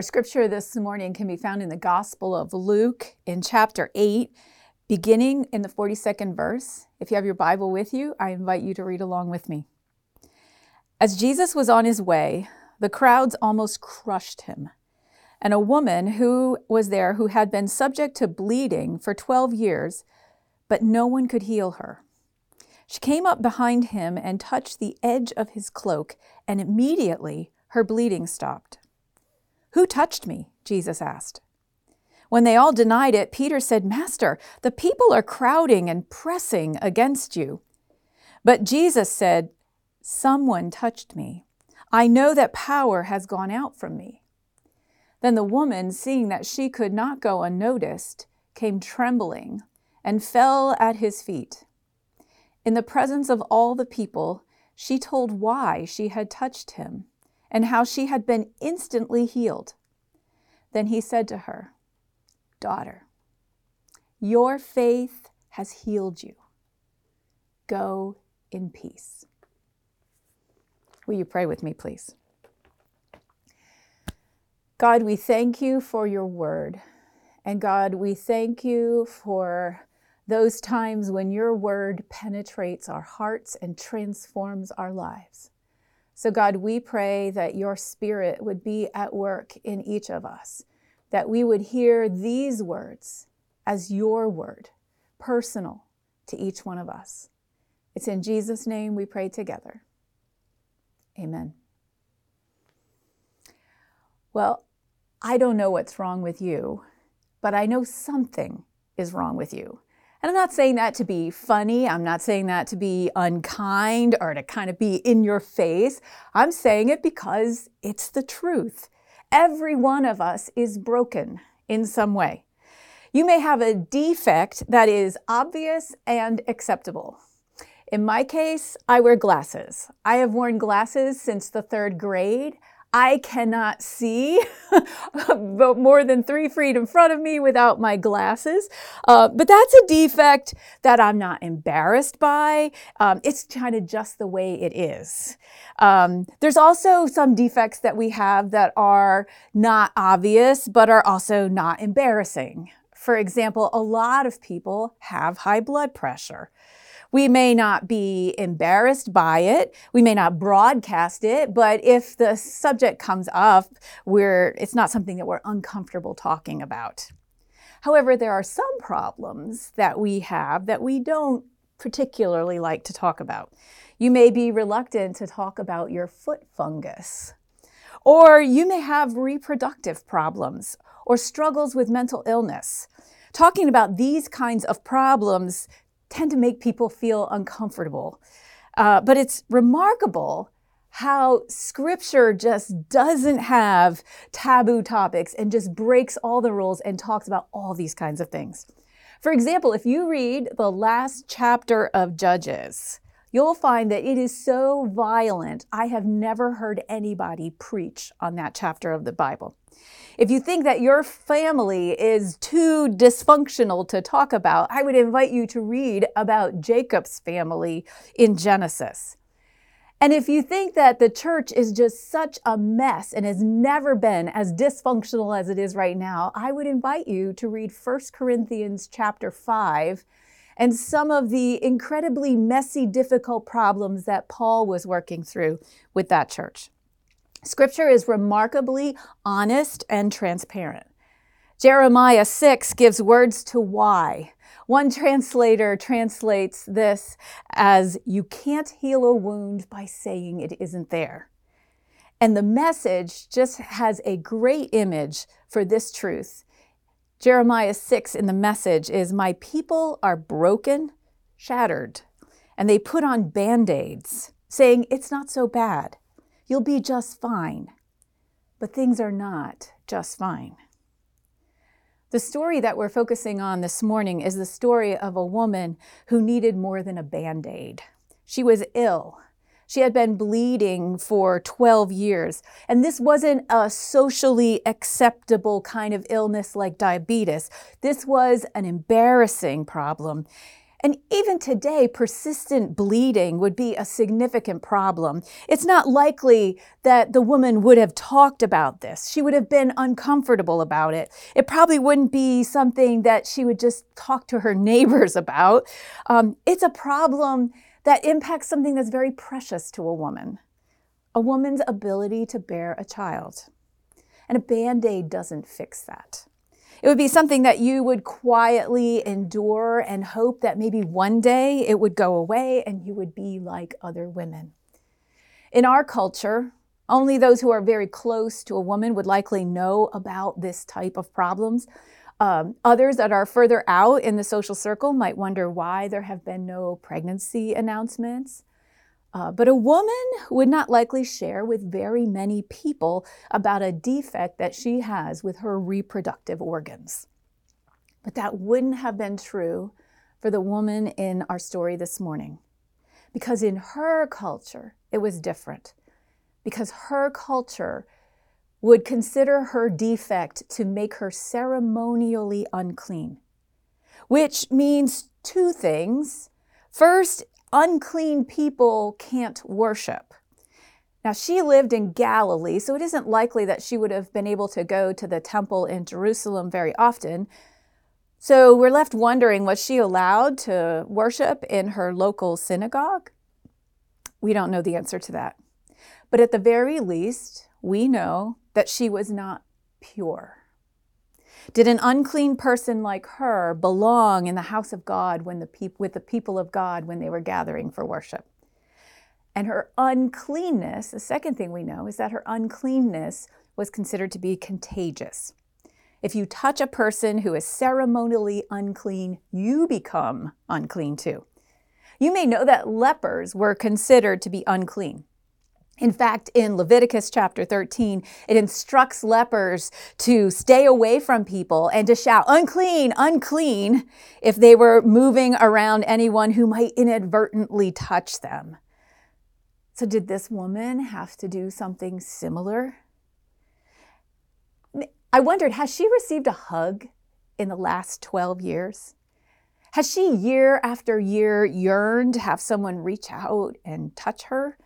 Our scripture this morning can be found in the Gospel of Luke in chapter 8, beginning in the 42nd verse. If you have your Bible with you, I invite you to read along with me. As Jesus was on his way, the crowds almost crushed him. And a woman who was there who had been subject to bleeding for 12 years, but no one could heal her. She came up behind him and touched the edge of his cloak, and immediately her bleeding stopped. Who touched me? Jesus asked. When they all denied it, Peter said, Master, the people are crowding and pressing against you. But Jesus said, Someone touched me. I know that power has gone out from me. Then the woman, seeing that she could not go unnoticed, came trembling and fell at his feet. In the presence of all the people, she told why she had touched him and how she had been instantly healed. Then he said to her, Daughter, your faith has healed you. Go in peace. Will you pray with me, please? God, we thank you for your word. And God, we thank you for those times when your word penetrates our hearts and transforms our lives. So, God, we pray that your spirit would be at work in each of us, that we would hear these words as your word, personal to each one of us. It's in Jesus' name we pray together. Amen. Well, I don't know what's wrong with you, but I know something is wrong with you. And I'm not saying that to be funny. I'm not saying that to be unkind or to kind of be in your face. I'm saying it because it's the truth. Every one of us is broken in some way. You may have a defect that is obvious and acceptable. In my case, I wear glasses. I have worn glasses since the third grade. I cannot see but more than three feet in front of me without my glasses. Uh, but that's a defect that I'm not embarrassed by. Um, it's kind of just the way it is. Um, there's also some defects that we have that are not obvious, but are also not embarrassing. For example, a lot of people have high blood pressure. We may not be embarrassed by it. We may not broadcast it, but if the subject comes up, we're, it's not something that we're uncomfortable talking about. However, there are some problems that we have that we don't particularly like to talk about. You may be reluctant to talk about your foot fungus. Or you may have reproductive problems or struggles with mental illness. Talking about these kinds of problems tend to make people feel uncomfortable. Uh, but it's remarkable how scripture just doesn't have taboo topics and just breaks all the rules and talks about all these kinds of things. For example, if you read the last chapter of Judges, you'll find that it is so violent. I have never heard anybody preach on that chapter of the Bible. If you think that your family is too dysfunctional to talk about, I would invite you to read about Jacob's family in Genesis. And if you think that the church is just such a mess and has never been as dysfunctional as it is right now, I would invite you to read 1 Corinthians chapter 5 and some of the incredibly messy, difficult problems that Paul was working through with that church. Scripture is remarkably honest and transparent. Jeremiah 6 gives words to why. One translator translates this as, You can't heal a wound by saying it isn't there. And the message just has a great image for this truth. Jeremiah 6 in the message is, My people are broken, shattered, and they put on band aids, saying, It's not so bad. You'll be just fine. But things are not just fine. The story that we're focusing on this morning is the story of a woman who needed more than a band aid. She was ill. She had been bleeding for 12 years. And this wasn't a socially acceptable kind of illness like diabetes. This was an embarrassing problem And even today, persistent bleeding would be a significant problem. It's not likely that the woman would have talked about this. She would have been uncomfortable about it. It probably wouldn't be something that she would just talk to her neighbors about. Um, it's a problem that impacts something that's very precious to a woman a woman's ability to bear a child. And a band aid doesn't fix that. It would be something that you would quietly endure and hope that maybe one day it would go away and you would be like other women. In our culture, only those who are very close to a woman would likely know about this type of problems. Um, others that are further out in the social circle might wonder why there have been no pregnancy announcements. Uh, but a woman would not likely share with very many people about a defect that she has with her reproductive organs. But that wouldn't have been true for the woman in our story this morning. Because in her culture, it was different. Because her culture would consider her defect to make her ceremonially unclean, which means two things. First, unclean people can't worship. Now, she lived in Galilee, so it isn't likely that she would have been able to go to the temple in Jerusalem very often. So we're left wondering was she allowed to worship in her local synagogue? We don't know the answer to that. But at the very least, we know that she was not pure. Did an unclean person like her belong in the house of God when the peop- with the people of God when they were gathering for worship? And her uncleanness, the second thing we know is that her uncleanness was considered to be contagious. If you touch a person who is ceremonially unclean, you become unclean too. You may know that lepers were considered to be unclean. In fact, in Leviticus chapter 13, it instructs lepers to stay away from people and to shout, unclean, unclean, if they were moving around anyone who might inadvertently touch them. So, did this woman have to do something similar? I wondered, has she received a hug in the last 12 years? Has she year after year yearned to have someone reach out and touch her?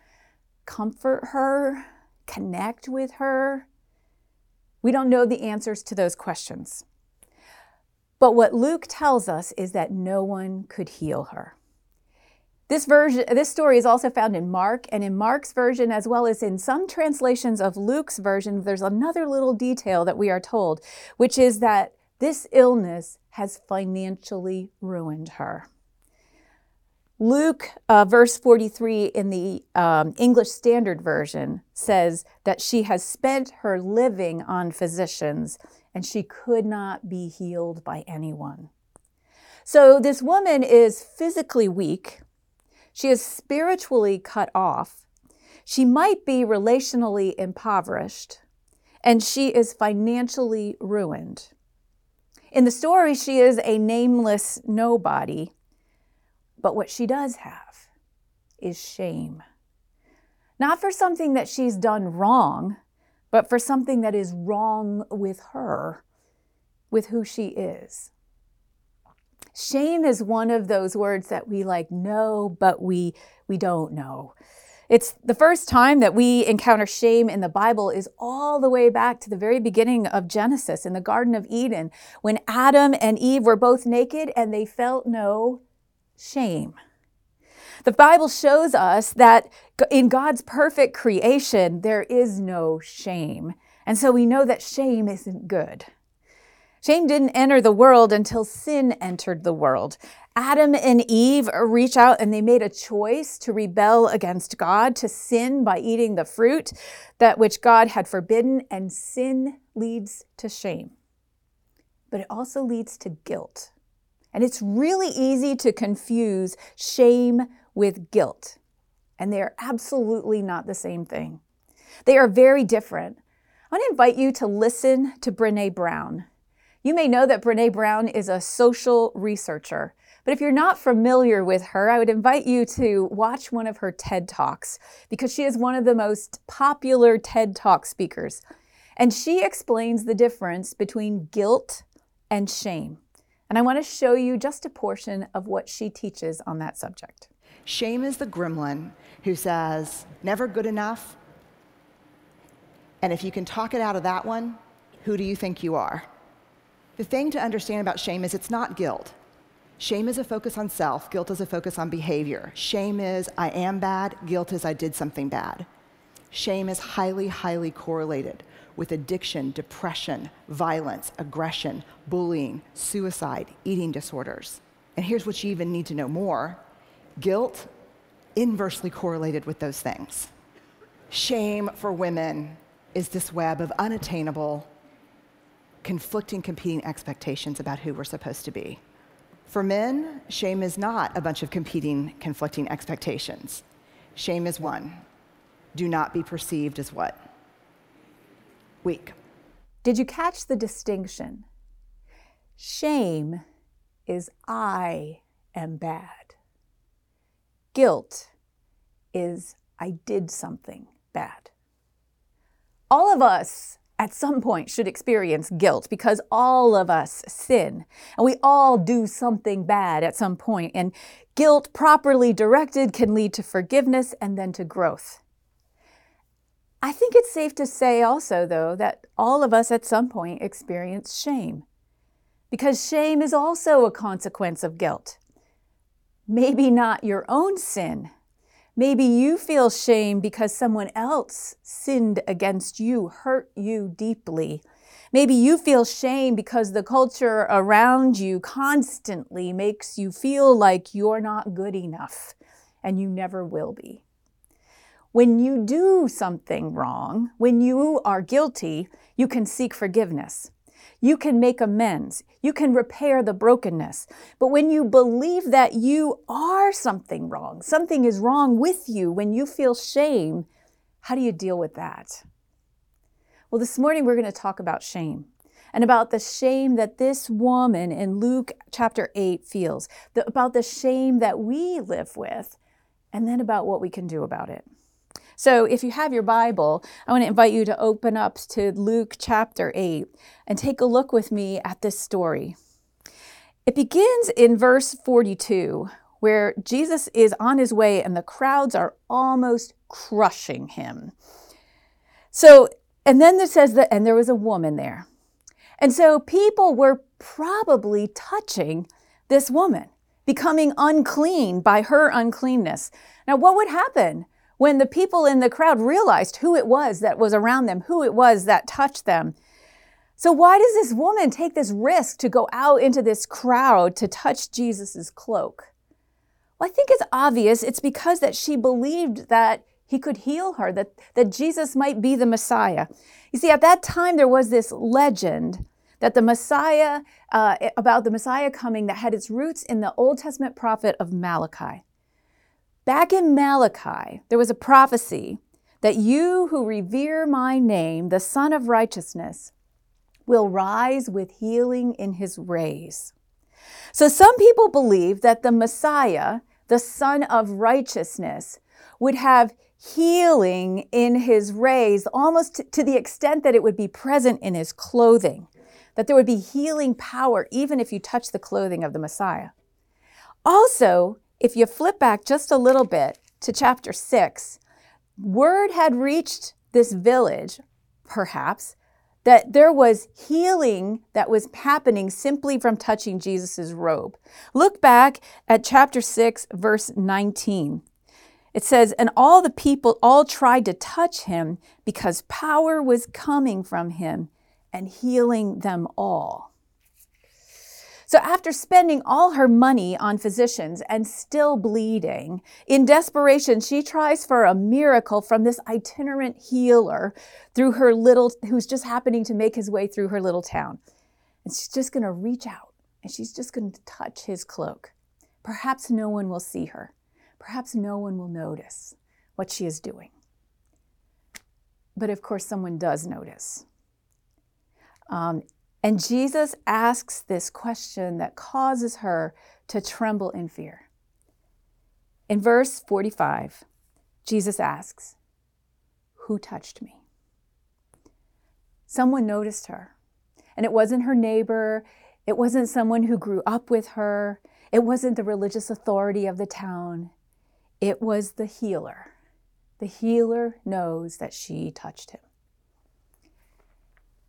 Comfort her, connect with her? We don't know the answers to those questions. But what Luke tells us is that no one could heal her. This version, this story is also found in Mark, and in Mark's version, as well as in some translations of Luke's version, there's another little detail that we are told, which is that this illness has financially ruined her. Luke, uh, verse 43 in the um, English Standard Version, says that she has spent her living on physicians and she could not be healed by anyone. So this woman is physically weak. She is spiritually cut off. She might be relationally impoverished. And she is financially ruined. In the story, she is a nameless nobody but what she does have is shame. Not for something that she's done wrong, but for something that is wrong with her, with who she is. Shame is one of those words that we like know, but we, we don't know. It's the first time that we encounter shame in the Bible is all the way back to the very beginning of Genesis in the Garden of Eden when Adam and Eve were both naked and they felt no shame. The Bible shows us that in God's perfect creation, there is no shame. And so we know that shame isn't good. Shame didn't enter the world until sin entered the world. Adam and Eve reach out and they made a choice to rebel against God, to sin by eating the fruit that which God had forbidden, and sin leads to shame. But it also leads to guilt. And it's really easy to confuse shame with guilt. And they are absolutely not the same thing. They are very different. I want to invite you to listen to Brené Brown. You may know that Brené Brown is a social researcher, but if you're not familiar with her, I would invite you to watch one of her TED Talks because she is one of the most popular TED Talk speakers. And she explains the difference between guilt and shame. And I want to show you just a portion of what she teaches on that subject. Shame is the gremlin who says, never good enough. And if you can talk it out of that one, who do you think you are? The thing to understand about shame is it's not guilt. Shame is a focus on self, guilt is a focus on behavior. Shame is I am bad, guilt is I did something bad. Shame is highly, highly correlated with addiction, depression, violence, aggression, bullying, suicide, eating disorders. And here's what you even need to know more guilt inversely correlated with those things. Shame for women is this web of unattainable, conflicting, competing expectations about who we're supposed to be. For men, shame is not a bunch of competing, conflicting expectations. Shame is one do not be perceived as what? Weak. Did you catch the distinction? Shame is I am bad. Guilt is I did something bad. All of us at some point should experience guilt because all of us sin and we all do something bad at some point. And guilt, properly directed, can lead to forgiveness and then to growth. I think it's safe to say also, though, that all of us at some point experience shame because shame is also a consequence of guilt. Maybe not your own sin, Maybe you feel shame because someone else sinned against you, hurt you deeply. Maybe you feel shame because the culture around you constantly makes you feel like you're not good enough and you never will be. When you do something wrong, when you are guilty, you can seek forgiveness. You can make amends. You can repair the brokenness. But when you believe that you are something wrong, something is wrong with you, when you feel shame, how do you deal with that? Well, this morning we're going to talk about shame and about the shame that this woman in Luke chapter 8 feels, about the shame that we live with, and then about what we can do about it. So, if you have your Bible, I want to invite you to open up to Luke chapter 8 and take a look with me at this story. It begins in verse 42, where Jesus is on his way and the crowds are almost crushing him. So, and then it says that, and there was a woman there. And so people were probably touching this woman, becoming unclean by her uncleanness. Now, what would happen? When the people in the crowd realized who it was that was around them, who it was that touched them. So, why does this woman take this risk to go out into this crowd to touch Jesus' cloak? Well, I think it's obvious. It's because that she believed that he could heal her, that, that Jesus might be the Messiah. You see, at that time, there was this legend that the Messiah, uh, about the Messiah coming, that had its roots in the Old Testament prophet of Malachi. Back in Malachi, there was a prophecy that you who revere my name, the Sun of Righteousness, will rise with healing in his rays. So some people believe that the Messiah, the Sun of Righteousness, would have healing in his rays almost to the extent that it would be present in his clothing, that there would be healing power even if you touch the clothing of the Messiah. Also, if you flip back just a little bit to chapter 6, word had reached this village, perhaps, that there was healing that was happening simply from touching Jesus' robe. Look back at chapter 6, verse 19. It says, And all the people all tried to touch him because power was coming from him and healing them all. So, after spending all her money on physicians and still bleeding, in desperation, she tries for a miracle from this itinerant healer through her little, who's just happening to make his way through her little town. And she's just going to reach out and she's just going to touch his cloak. Perhaps no one will see her. Perhaps no one will notice what she is doing. But of course, someone does notice. Um, and Jesus asks this question that causes her to tremble in fear. In verse 45, Jesus asks, Who touched me? Someone noticed her. And it wasn't her neighbor, It wasn't someone who grew up with her. It wasn't the religious authority of the town. It was the healer. The healer knows that she touched him.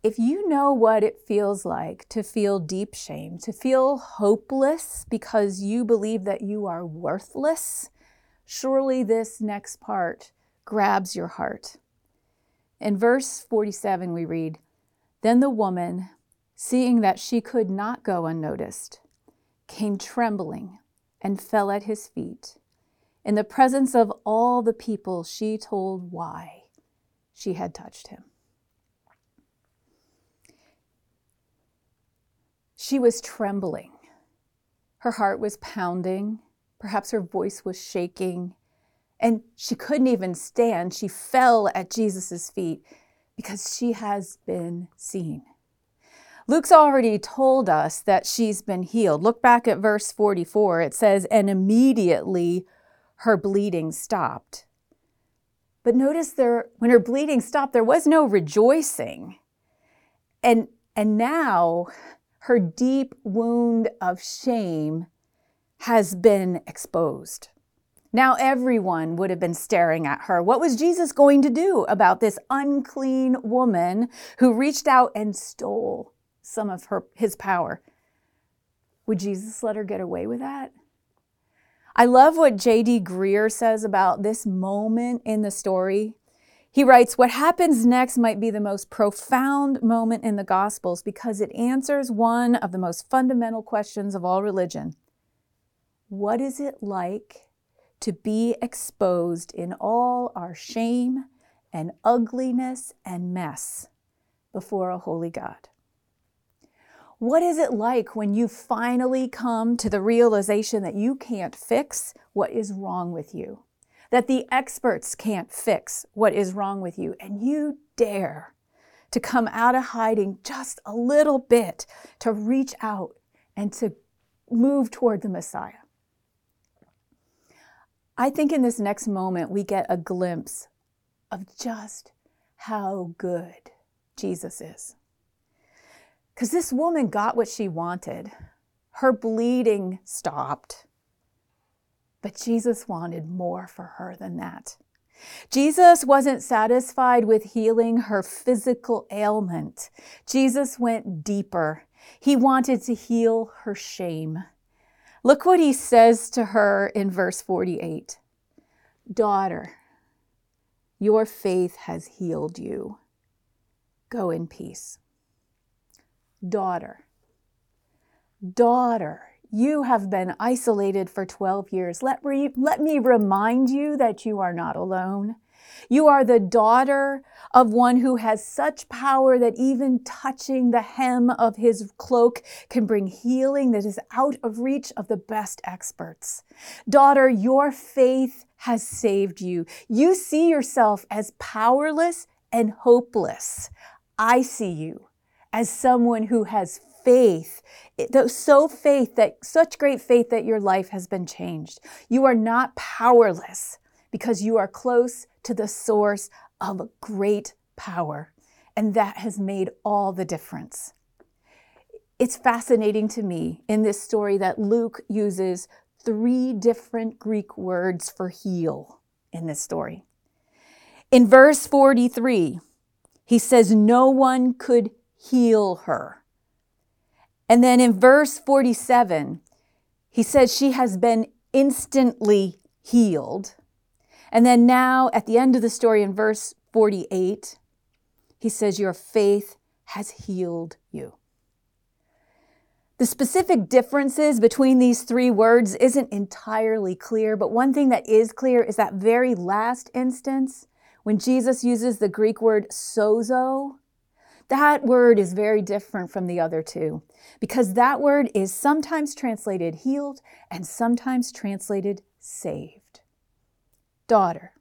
If you know what it feels like to feel deep shame, to feel hopeless because you believe that you are worthless, surely this next part grabs your heart. In verse 47, we read Then the woman, seeing that she could not go unnoticed, came trembling and fell at his feet. In the presence of all the people, she told why she had touched him. She was trembling. Her heart was pounding. Perhaps her voice was shaking. And she couldn't even stand. She fell at Jesus' feet because she has been seen. Luke's already told us that she's been healed. Look back at verse 44. It says, And immediately her bleeding stopped. But notice there, when her bleeding stopped, there was no rejoicing. And, and now her deep wound of shame has been exposed. Now everyone would have been staring at her. What was Jesus going to do about this unclean woman who reached out and stole some of her his power? Would Jesus let her get away with that? I love what J.D. Greear says about this moment in the story. He writes, What happens next might be the most profound moment in the Gospels because it answers one of the most fundamental questions of all religion. What is it like to be exposed in all our shame and ugliness and mess before a holy God. What is it like when you finally come to the realization that you can't fix what is wrong with you? That the experts can't fix what is wrong with you, and you dare to come out of hiding just a little bit, to reach out and to move toward the Messiah. I think in this next moment, we get a glimpse of just how good Jesus is. Because this woman got what she wanted. Her bleeding stopped. But Jesus wanted more for her than that. Jesus wasn't satisfied with healing her physical ailment. Jesus went deeper. He wanted to heal her shame. Look what he says to her in verse 48 Daughter, your faith has healed you. Go in peace. Daughter, daughter, you have been isolated for 12 years. Let, re- let me remind you that you are not alone. You are the daughter of one who has such power that even touching the hem of his cloak can bring healing that is out of reach of the best experts. Daughter, your faith has saved you. You see yourself as powerless and hopeless. I see you as someone who has faith, so faith that such great faith that your life has been changed. You are not powerless because you are close to the source of great power. And that has made all the difference. It's fascinating to me in this story that Luke uses three different Greek words for heal in this story. In verse 43, he says, No one could heal her. And then in verse 47, he says she has been instantly healed. And then now at the end of the story in verse 48, he says, Your faith has healed you. The specific differences between these three words isn't entirely clear, but one thing that is clear is that very last instance when Jesus uses the Greek word sozo. That word is very different from the other two because that word is sometimes translated healed and sometimes translated saved. Daughter,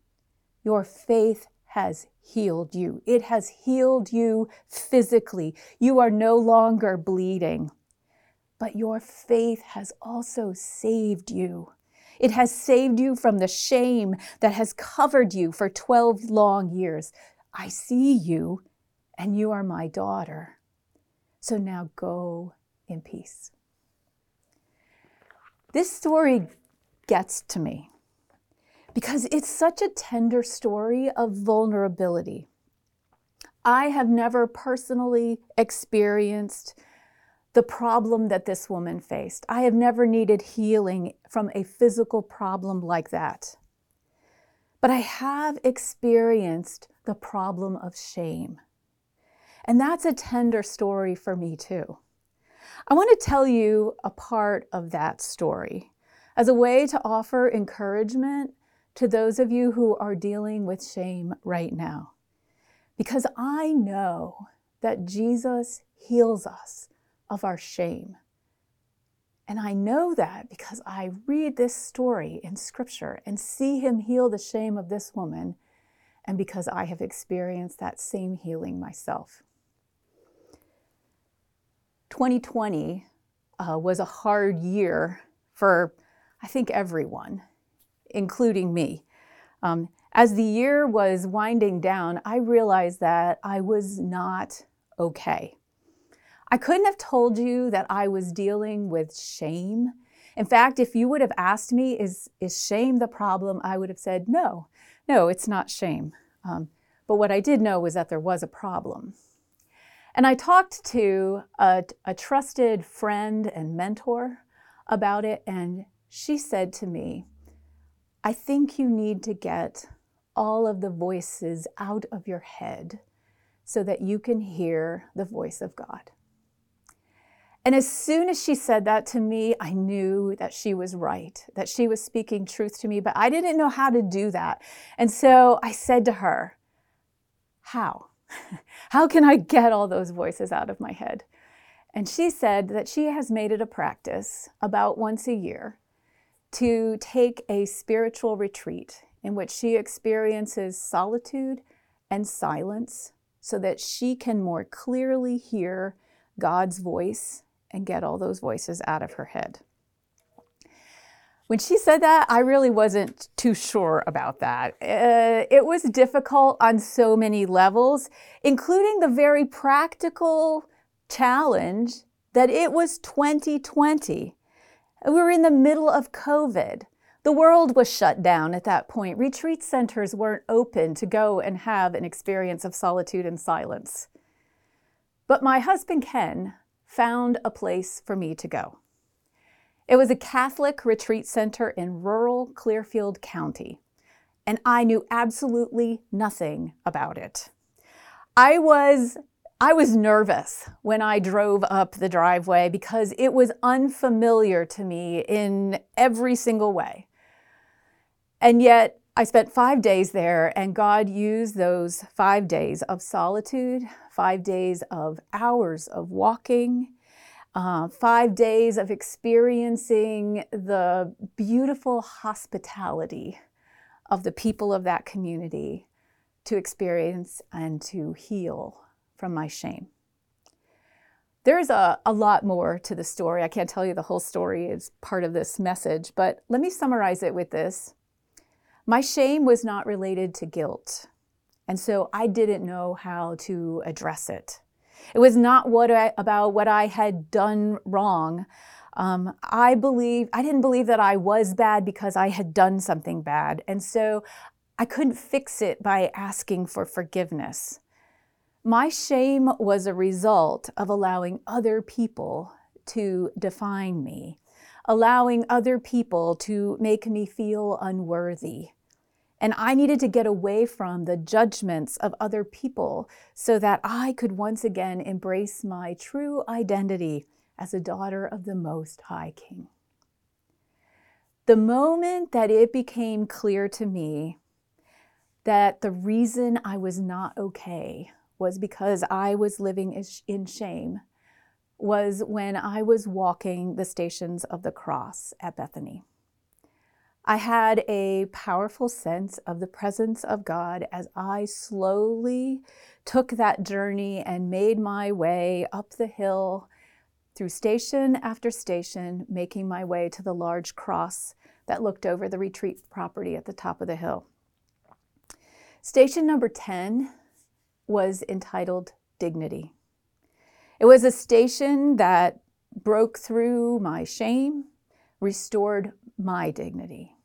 your faith has healed you. It has healed you physically. You are no longer bleeding. But your faith has also saved you. It has saved you from the shame that has covered you for 12 long years. I see you, and you are my daughter. So now go in peace. This story gets to me because it's such a tender story of vulnerability. I have never personally experienced the problem that this woman faced. I have never needed healing from a physical problem like that. But I have experienced the problem of shame. And that's a tender story for me too. I want to tell you a part of that story as a way to offer encouragement to those of you who are dealing with shame right now. Because I know that Jesus heals us of our shame. And I know that because I read this story in Scripture and see him heal the shame of this woman, and because I have experienced that same healing myself. 2020 uh, was a hard year for, I think, everyone including me. Um, as the year was winding down, I realized that I was not okay. I couldn't have told you that I was dealing with shame. In fact, if you would have asked me, is, is shame the problem? I would have said, no, no, it's not shame. Um, but what I did know was that there was a problem. And I talked to a, a trusted friend and mentor about it, and she said to me, I think you need to get all of the voices out of your head so that you can hear the voice of God. And as soon as she said that to me, I knew that she was right, that she was speaking truth to me, but I didn't know how to do that. And so I said to her, How? How can I get all those voices out of my head? And she said that she has made it a practice about once a year to take a spiritual retreat in which she experiences solitude and silence so that she can more clearly hear God's voice and get all those voices out of her head. When she said that, I really wasn't too sure about that. Uh, it was difficult on so many levels, including the very practical challenge that it was 2020 we were in the middle of COVID. The world was shut down at that point. Retreat centers weren't open to go and have an experience of solitude and silence. But my husband Ken found a place for me to go. It was a Catholic retreat center in rural Clearfield County, and I knew absolutely nothing about it. I was I was nervous when I drove up the driveway because it was unfamiliar to me in every single way. And yet, I spent five days there, and God used those five days of solitude, five days of hours of walking, uh, five days of experiencing the beautiful hospitality of the people of that community to experience and to heal from my shame. There's a, a lot more to the story. I can't tell you the whole story, it's part of this message, but let me summarize it with this. My shame was not related to guilt, and so I didn't know how to address it. It was not what I, about what I had done wrong. Um, I believe I didn't believe that I was bad because I had done something bad, and so I couldn't fix it by asking for forgiveness. My shame was a result of allowing other people to define me, allowing other people to make me feel unworthy. And I needed to get away from the judgments of other people so that I could once again embrace my true identity as a daughter of the Most High King. The moment that it became clear to me that the reason I was not okay was because I was living in shame was when I was walking the stations of the cross at Bethany. I had a powerful sense of the presence of God as I slowly took that journey and made my way up the hill through station after station, making my way to the large cross that looked over the retreat property at the top of the hill. Station number 10 was entitled Dignity. It was a station that broke through my shame, restored my dignity.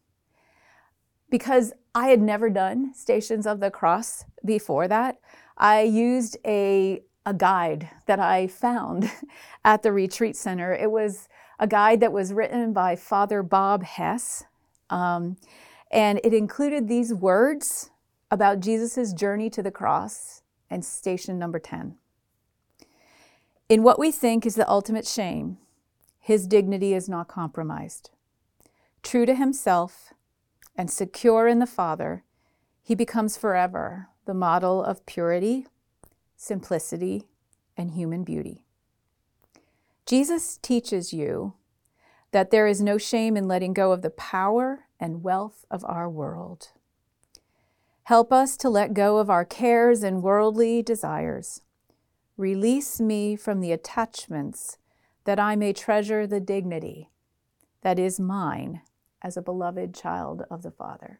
Because I had never done Stations of the Cross before that, I used a, a guide that I found at the retreat center. It was a guide that was written by Father Bob Hess, um, and it included these words about Jesus' journey to the cross and station number 10. In what we think is the ultimate shame, his dignity is not compromised. True to himself and secure in the Father, he becomes forever the model of purity, simplicity, and human beauty. Jesus teaches you that there is no shame in letting go of the power and wealth of our world. Help us to let go of our cares and worldly desires. Release me from the attachments that I may treasure the dignity that is mine as a beloved child of the Father.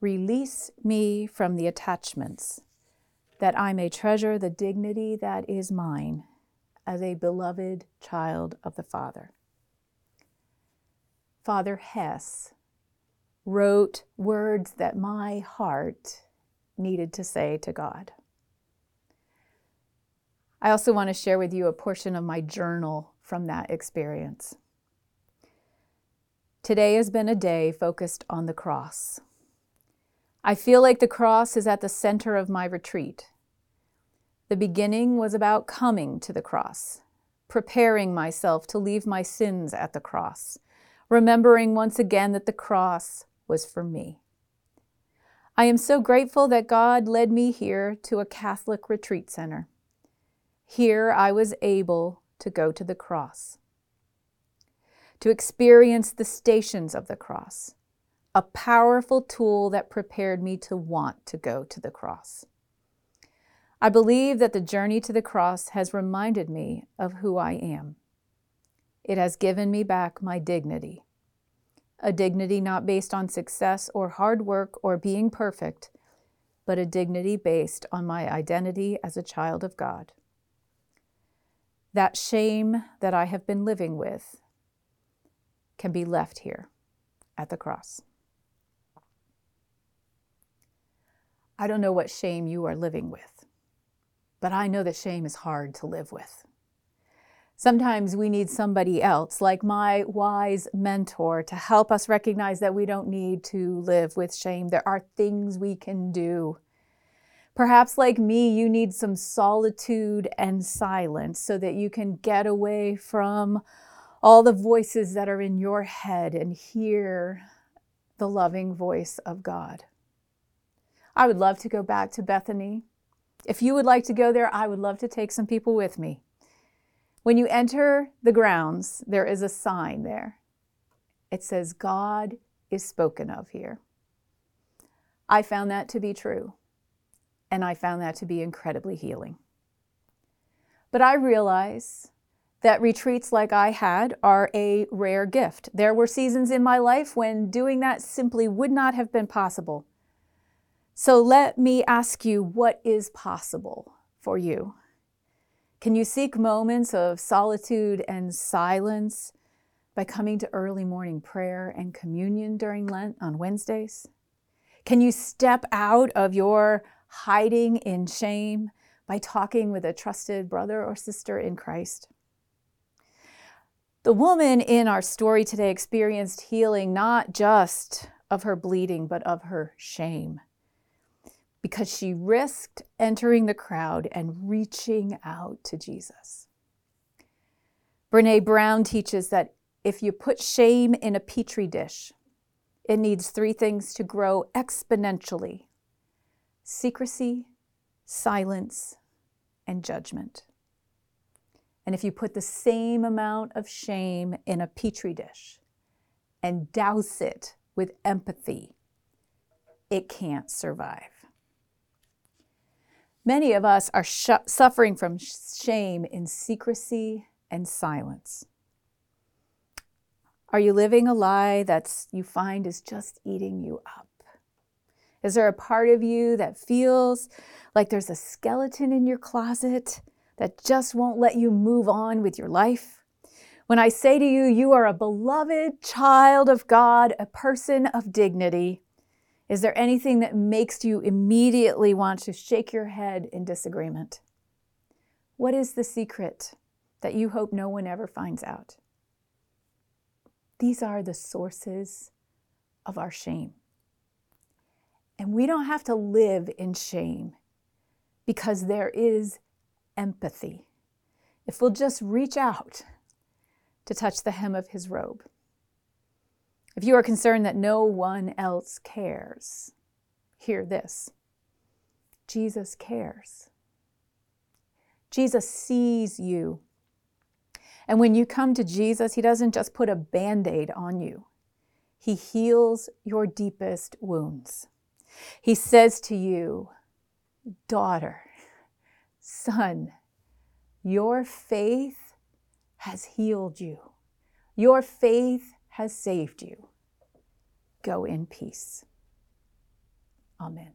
Release me from the attachments that I may treasure the dignity that is mine as a beloved child of the Father. Father Hess wrote words that my heart needed to say to God. I also want to share with you a portion of my journal from that experience. Today has been a day focused on the cross. I feel like the cross is at the center of my retreat. The beginning was about coming to the cross, preparing myself to leave my sins at the cross, remembering once again that the cross was for me. I am so grateful that God led me here to a Catholic retreat center. Here I was able to go to the cross, to experience the stations of the cross, a powerful tool that prepared me to want to go to the cross. I believe that the journey to the cross has reminded me of who I am. It has given me back my dignity a dignity not based on success or hard work or being perfect, but a dignity based on my identity as a child of God. That shame that I have been living with can be left here at the cross. I don't know what shame you are living with, but I know that shame is hard to live with. Sometimes we need somebody else, like my wise mentor, to help us recognize that we don't need to live with shame. There are things we can do. Perhaps, like me, you need some solitude and silence so that you can get away from all the voices that are in your head and hear the loving voice of God. I would love to go back to Bethany. If you would like to go there, I would love to take some people with me. When you enter the grounds, there is a sign there. It says, God is spoken of here. I found that to be true, and I found that to be incredibly healing. But I realize that retreats like I had are a rare gift. There were seasons in my life when doing that simply would not have been possible. So let me ask you what is possible for you? Can you seek moments of solitude and silence by coming to early morning prayer and communion during Lent on Wednesdays? Can you step out of your hiding in shame by talking with a trusted brother or sister in Christ? The woman in our story today experienced healing not just of her bleeding, but of her shame because she risked entering the crowd and reaching out to Jesus. Brené Brown teaches that if you put shame in a petri dish, it needs three things to grow exponentially secrecy, silence, and judgment. And if you put the same amount of shame in a petri dish and douse it with empathy, it can't survive. Many of us are sh- suffering from shame in secrecy and silence. Are you living a lie that you find is just eating you up? Is there a part of you that feels like there's a skeleton in your closet, that just won't let you move on with your life. When I say to you, you are a beloved child of God, a person of dignity, is there anything that makes you immediately want to shake your head in disagreement? What is the secret that you hope no one ever finds out? These are the sources of our shame. And we don't have to live in shame because there is empathy. If we'll just reach out to touch the hem of his robe. If you are concerned that no one else cares, hear this Jesus cares. Jesus sees you. And when you come to Jesus, He doesn't just put a band aid on you, He heals your deepest wounds. He says to you, Daughter, son, your faith has healed you. Your faith has saved you. Go in peace. Amen.